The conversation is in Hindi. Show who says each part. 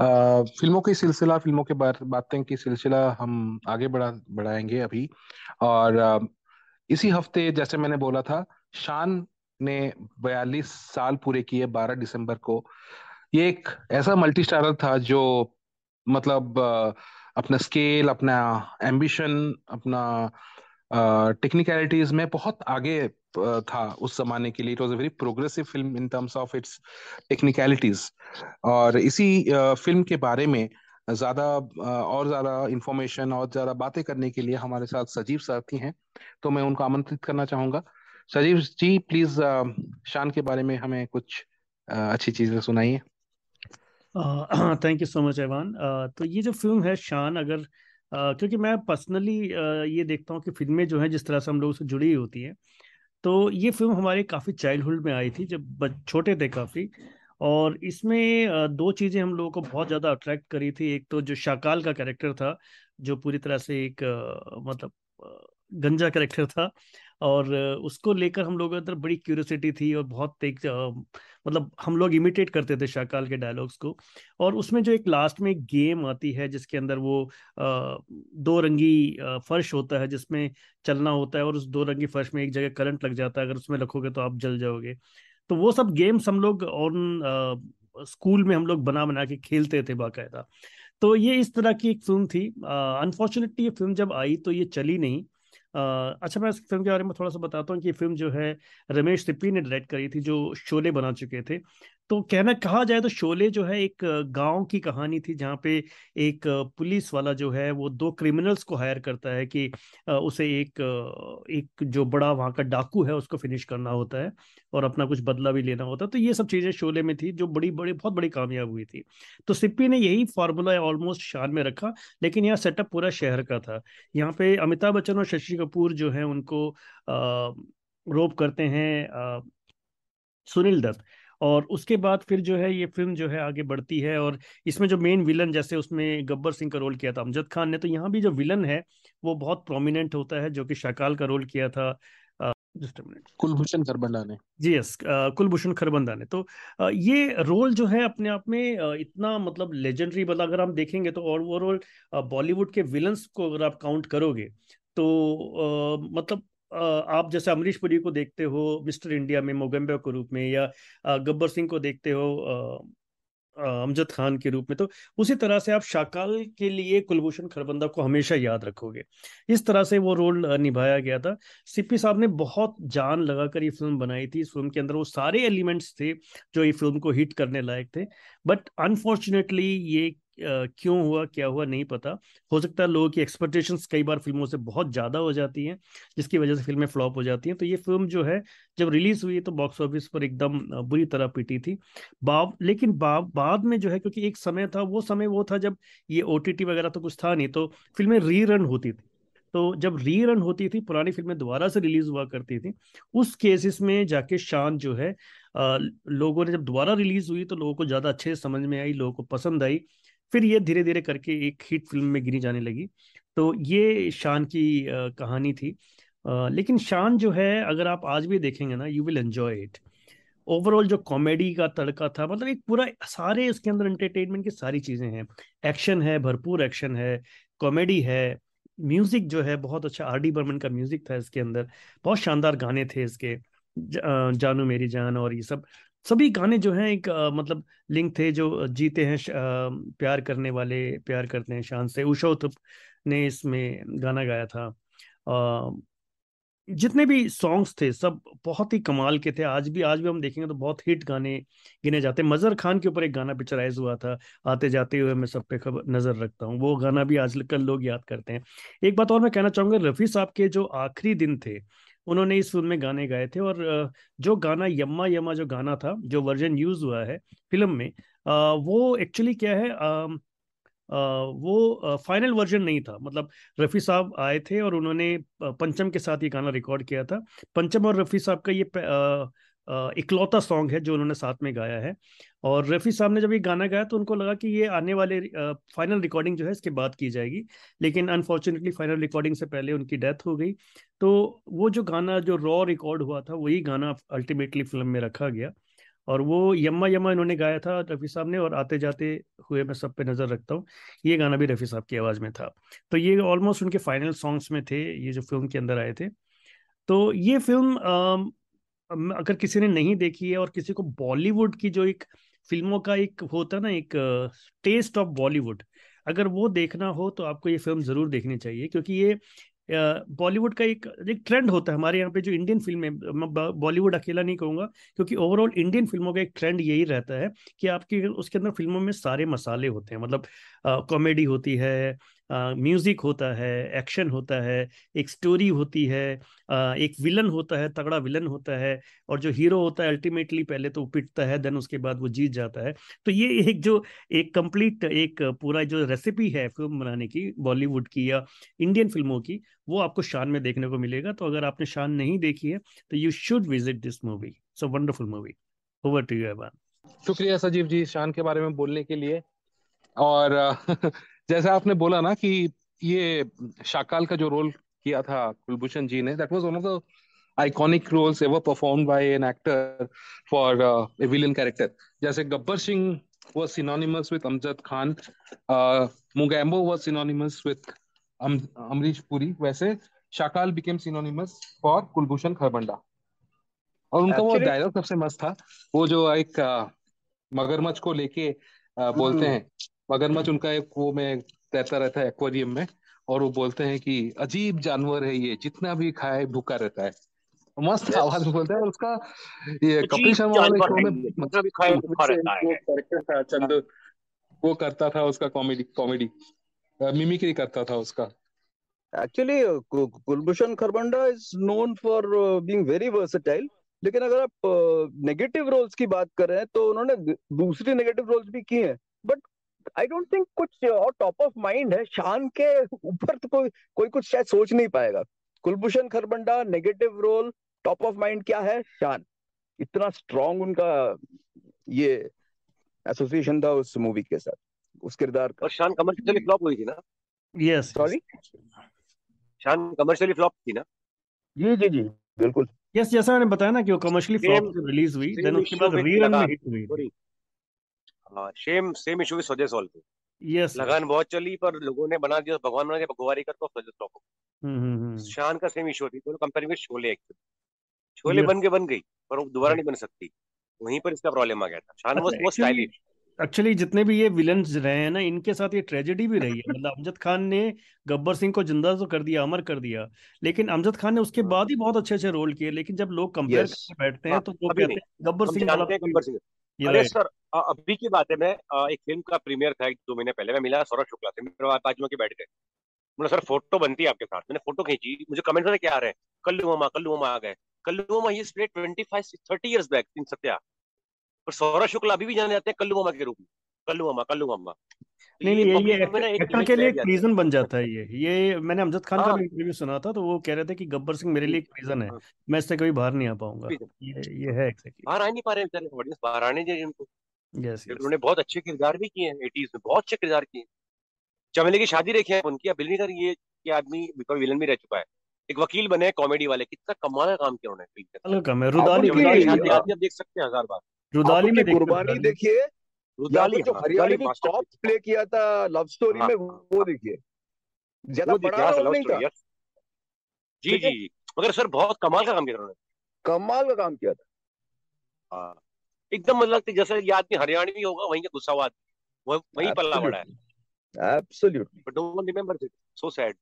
Speaker 1: फ़िल्मों की सिलसिला, फ़िल्मों के बार, बातें की सिलसिला हम आगे बढ़ा, बढ़ाएँगे अभी। और इसी हफ़्ते जैसे मैंने बोला था, शान ने बयालीस साल पूरे किए बारह दिसंबर को। ये एक ऐसा मल्टी स्टारर था जो मतलब अपना स्केल अपना एम्बिशन अपना टेक्निकलिटीज में बहुत आगे था उस जमाने के लिए। It was a very progressive film in terms of its technicalities और इसी फ़िल्म के बारे में ज़्यादा और ज़्यादा इंफॉर्मेशन और ज़्यादा बातें करने के लिए हमारे साथ सजीव साथी हैं तो मैं उनको आमंत्रित करना चाहूँगा। सजीव जी प्लीज़ शान के बारे में हमें कुछ अच्छी चीज़ें सुनाइए।
Speaker 2: Thank you so much Evan तो ये जो फ़िल्म है, शान, अगर क्योंकि मैं पर्सनली ये देखता हूँ कि फ़िल्में जो हैं, जिस तरह से हम लोगों से जुड़ी होती हैं तो ये फ़िल्म हमारे काफ़ी चाइल्डहुड में आई थी, जब छोटे थे काफ़ी, और इसमें दो चीज़ें हम लोगों को बहुत ज़्यादा अट्रैक्ट करी थी, एक तो जो शाकाल का कैरेक्टर था, जो पूरी तरह से एक मतलब गंजा कैरेक्टर था और उसको लेकर हम लोगों के अंदर बड़ी क्यूरियोसिटी थी और बहुत एक मतलब हम लोग इमिटेट करते थे शाकाल के डायलॉग्स को। और उसमें जो एक लास्ट में एक गेम आती है जिसके अंदर वो दो रंगी फर्श होता है जिसमें चलना होता है और उस दो रंगी फर्श में एक जगह करंट लग जाता है। अगर उसमें रखोगे तो आप जल जाओगे। तो वो सब गेम्स हम लोग और स्कूल में हम लोग बना बना के खेलते थे बाकायदा। तो ये इस तरह की एक फ़िल्म थी। अनफॉर्चुनेटली ये फ़िल्म जब आई तो ये चली नहीं। अच्छा मैं इस फ़िल्म के बारे में थोड़ा सा बताता हूँ कि फ़िल्म जो है, रमेश सिप्पी ने डायरेक्ट करी थी, जो शोले बना चुके थे। तो कहना, कहा जाए तो शोले जो है एक गाँव की कहानी थी जहाँ पे एक पुलिस वाला जो है वो दो क्रिमिनल्स को हायर करता है कि उसे एक एक जो बड़ा वहाँ का डाकू है उसको फिनिश करना होता है और अपना कुछ बदला भी लेना होता है। तो ये सब चीज़ें शोले में थी जो बड़ी बड़ी, बहुत बड़ी कामयाब हुई थी। तो सिप्पी ने यही फार्मूला ऑलमोस्ट शान में रखा, लेकिन यहाँ सेटअप पूरा शहर का था। यहाँ पे अमिताभ बच्चन और शशि कपूर जो है उनको रोप करते हैं सुनील दत्त। और उसके बाद फिर जो है ये फ़िल्म जो है आगे बढ़ती है और इसमें जो मेन विलन जैसे उसमें गब्बर सिंह का रोल किया था अमजद खान ने तो यहाँ भी जो विलन है वो बहुत प्रोमिनेंट होता है जो कि शाकाल का रोल किया था
Speaker 1: जस्ट मिनट कुलभूषण खरबंदा ने।
Speaker 2: जी यस कुलभूषण खरबंदा ने। तो ये रोल जो है अपने आप में इतना मतलब लेजेंडरी मतलब अगर हम देखेंगे तो और वो रोल बॉलीवुड के विलन्स को अगर आप काउंट करोगे तो मतलब आप जैसे अमरीश पुरी को देखते हो, मिस्टर इंडिया में, मोगम्बे के रूप में, या गब्बर सिंह को देखते हो अमजद खान के रूप में तो उसी तरह से आप शाकाल के लिए कुलभूषण खरबंदा को हमेशा याद रखोगे। इस तरह से वो रोल निभाया गया था। सिप्पी साहब ने बहुत जान लगाकर ये फ़िल्म बनाई थी। इस फ़िल्म के अंदर वो सारे एलिमेंट्स थे जो ये फ़िल्म को हिट करने लायक थे। बट अनफॉर्चुनेटली ये क्यों हुआ क्या हुआ नहीं पता। हो सकता है लोगों की एक्सपेक्टेशंस कई बार फ़िल्मों से बहुत ज़्यादा हो जाती हैं जिसकी वजह से फ़िल्में फ्लॉप हो जाती हैं। तो ये फ़िल्म जो है जब रिलीज़ हुई तो बॉक्स ऑफ़िस पर एकदम बुरी तरह पीटी थी। बाब लेकिन बाब बाद में जो है क्योंकि एक समय था वो समय वो था जब ये ओटीटी वगैरह तो कुछ था नहीं तो फ़िल्में री रन होती थी। तो जब री रन होती थी पुरानी फ़िल्में दोबारा से रिलीज़ हुआ करती थी उस केसेस में जाके शान जो है आ, लोगों ने जब दोबारा रिलीज़ हुई तो लोगों को ज़्यादा अच्छे समझ में आई लोगों को पसंद आई। फिर ये धीरे धीरे करके एक हिट फ़िल्म में गिनी जाने लगी। तो ये शान की कहानी थी। लेकिन शान जो है, अगर आप आज भी देखेंगे ना you will enjoy it overall जो कॉमेडी का तड़का था मतलब एक पूरा सारे उसके अंदर एंटरटेनमेंट की सारी चीज़ें हैं। एक्शन है, भरपूर एक्शन है कॉमेडी है म्यूज़िक जो है, बहुत अच्छा। आर डी बर्मन का म्यूज़िक था इसके अंदर। बहुत शानदार गाने थे इसके। जानू मेरी जान और ये सब। सभी गाने जो हैं एक आ, मतलब लिंक थे जो जीते हैं आ, प्यार करने वाले प्यार करते हैं शान से। उषा ने इसमें गाना गाया था। आ, जितने भी सॉन्ग्स थे सब बहुत ही कमाल के थे। आज भी आज भी हम देखेंगे तो बहुत हिट गाने गिने जाते हैं। मजर खान के ऊपर एक गाना पिक्चराइज हुआ था आते जाते हुए मैं सब पे खबर नज़र रखता हूँ। वो गाना भी आजकल लोग याद करते हैं। एक बात और मैं कहना चाहूँगा रफी साहब के जो आखिरी दिन थे उन्होंने इस फ़िल्म में गाने गाए थे और जो गाना यम्मा यम्मा जो गाना था, जो वर्जन यूज़ हुआ है फ़िल्म में वो एक्चुअली क्या है वो फाइनल वर्जन नहीं था। मतलब रफ़ी साहब आए थे और उन्होंने पंचम के साथ ये गाना रिकॉर्ड किया था। पंचम और रफ़ी साहब का ये इकलौता सॉन्ग है जो उन्होंने साथ में गाया है। और रफ़ी साहब ने जब ये गाना गाया तो उनको लगा कि ये आने वाले फाइनल रिकॉर्डिंग जो है इसके बाद की जाएगी। लेकिन अनफॉर्चुनेटली फाइनल रिकॉर्डिंग से पहले उनकी डेथ हो गई। तो वो जो गाना, जो रॉ रिकॉर्ड हुआ था, वही गाना अल्टीमेटली फ़िल्म में रखा गया। और वो यम्मा यम्मा इन्होंने गाया था रफ़ी साहब ने और आते जाते हुए मैं सब पे नज़र रखता हूँ। ये गाना भी रफ़ी साहब की आवाज़ में था। तो ये ऑलमोस्ट उनके फाइनल सॉन्ग्स में थे, ये जो फ़िल्म के अंदर आए थे। तो ये फ़िल्म अगर किसी ने नहीं देखी है और किसी को बॉलीवुड की जो एक फ़िल्मों का एक होता ना एक टेस्ट ऑफ़ बॉलीवुड अगर वो देखना हो तो आपको ये फ़िल्म ज़रूर देखनी चाहिए, क्योंकि ये बॉलीवुड का एक एक ट्रेंड होता है हमारे यहाँ पे जो इंडियन फ़िल्म है। मैं बॉलीवुड अकेला नहीं कहूँगा, क्योंकि ओवरऑल इंडियन फ़िल्मों का एक ट्रेंड यही रहता है कि आपके, उसके अंदर फ़िल्मों में सारे मसाले होते हैं। मतलब कॉमेडी होती है म्यूज़िक होता है, एक्शन होता है, एक स्टोरी होती है एक विलन होता है, तगड़ा विलन होता है और जो हीरो होता है, अल्टीमेटली पहले तो पिटता है, देन उसके बाद वो जीत जाता है। तो ये एक जो, एक कंप्लीट, एक पूरा जो रेसिपी है फ़िल्म बनाने की, बॉलीवुड की या इंडियन फ़िल्मों की, वो आपको शान में देखने को मिलेगा। तो अगर आपने शान नहीं देखी है तो you should visit this movie so wonderful movie over to you Evan
Speaker 1: शुक्रिया सजीव जी शान के बारे में बोलने के लिए। और जैसे आपने बोला ना कि ये शाकाल का जो रोल किया था कुलभूषण जी ने that was one of the iconic roles ever performed by an actor for a villain character जैसे Gabbar Singh was synonymous with Amjad Khan. Uh, Mugambo was synonymous with Am Amrish Puri. वैसे Shakaal became synonymous for Kulbhushan Kharbanda और उनका Actually, वो डायलॉग सबसे मस्त था वो जो एक मगरमच्छ को लेके बोलते हैं मगरमच्छ उनका एक वो में तैरता रहता है एक्वेरियम में और वो बोलते हैं कि अजीब जानवर है ये जितना भी खाए भूखा रहता है। मस्त आवाज़ में बोलता है और उसका ये कपिल शर्मा वाले शो में मतलब खाए भूखा रहता है। कैरेक्टर था चंदू वो करता था उसका कॉमेडी कॉमेडी मिमिक्री करता था उसका।
Speaker 3: Actually Kulbhushan Kharbanda is known for being very versatile लेकिन अगर आप नेगेटिव uh, रोल्स की बात कर रहे हैं तो उन्होंने दूसरी नेगेटिव रोल्स भी की हैं। बट आई डोंट थिंक कुछ और टॉप ऑफ़ माइंड है। शान के ऊपर तो कोई कोई कुछ शायद सोच नहीं पाएगा। Kulbhushan Kharbanda negative role top of mind क्या है? शान। इतना स्ट्रॉन्ग उनका ये एसोसिएशन था उस मूवी के साथ उस किरदार
Speaker 4: का। और शान कमर्शियली फ्लॉप हुई थी ना?
Speaker 2: Yes
Speaker 3: sorry
Speaker 4: Shaan commercially flop थी ना?
Speaker 3: जी जी जी बिल्कुल।
Speaker 2: यस जैसा मैंने बताया ना कि वो कमर्शियली फ्लॉप रिलीज़ हुई देन उसके बाद रीरन में हिट हुई
Speaker 4: same same issue with Swades also
Speaker 2: yes
Speaker 4: Lagaan बहुत चली पर लोगों ने बना दिया भगवान बना दिया भगवारी कर तो स्वदेश टॉप शान का सेम इशू थी तो compare with Sholay actually Sholay बन के बन गई पर वो दोबारा नहीं बन सकती। वहीं पर इसका प्रॉब्लम आ गया था। शान वाज मोस्ट स्टाइलिश
Speaker 2: एक्चुअली जितने भी ये विलन्स रहे हैं ना इनके साथ ये ट्रेजेडी भी रही है। मतलब अमजद खान ने गब्बर सिंह को ज़िंदा तो कर दिया अमर कर दिया लेकिन अमजद खान ने उसके हाँ। बाद ही बहुत अच्छे अच्छे रोल किए लेकिन जब लोग कंपेयर करके बैठते हैं हाँ, तो लोग कहते हैं गब्बर सिंह गब्बर सिंह।
Speaker 4: अरे सर अभी की बात है मैं एक फ़िल्म का प्रीमियर था एक दो महीने पहले मैं मिला सौरभ शुक्ला से मेरे बाजू के बैठ गए। बोला सर फ़ोटो बनती है आपके साथ? मैंने फ़ोटो खींची मुझे कमेंट में क्या आ रहे हैं? कल्लू मामा कल्लू मामा आ गए। कल्लू मामा ये spelt twenty five thirty years back in Satya. और सौरभ शुक्ला अभी भी जाने जाते हैं कल्लू मामा के रूप में। कल्लू मामा कल्लू मामा।
Speaker 2: नहीं नहीं ये ये एक्टर के लिए एक रीजन बन जाता है ये। ये मैंने अमजद खान का भी इंटरव्यू सुना था तो वो कह रहे थे कि गब्बर सिंह मेरे लिए एक रीजन है। मैं इससे कभी बाहर नहीं आ पाऊँगा। ये ये है
Speaker 4: बाहर आ नहीं पा रहे बेचारे ऑडियंस बाहर आने चाहिए इनको। Yes, yes. उन्होंने बहुत अच्छे किरदार भी किए हैं एटीज में बहुत अच्छे किरदार किए चमेली की शादी देखी है उनकी अबिल कर ये कि आदमी विलन भी रह चुका है। एक वकील बने कॉमेडी वाले कितना कमाल का काम किया उन्होंने।
Speaker 2: फ़िल्म रुदाली
Speaker 4: आप देख सकते हैं हज़ार बार।
Speaker 3: रुदाली में कुर्बानी देखिए जो हाँ, टॉप प्ले किया था लव स्टोरी हाँ। में वो देखिए। ज़्यादा बड़ा रोल नहीं था।
Speaker 4: जी जी। मगर सर बहुत कमाल का काम किया उन्होंने।
Speaker 3: कमाल का काम किया था।
Speaker 4: हाँ। एकदम मतलब जैसे ये आदमी हरियाणवी होगा वहीं का गुस्सा हुआ वहीं पल्ला बड़ा है।
Speaker 3: Absolutely
Speaker 4: but don't remember it so sad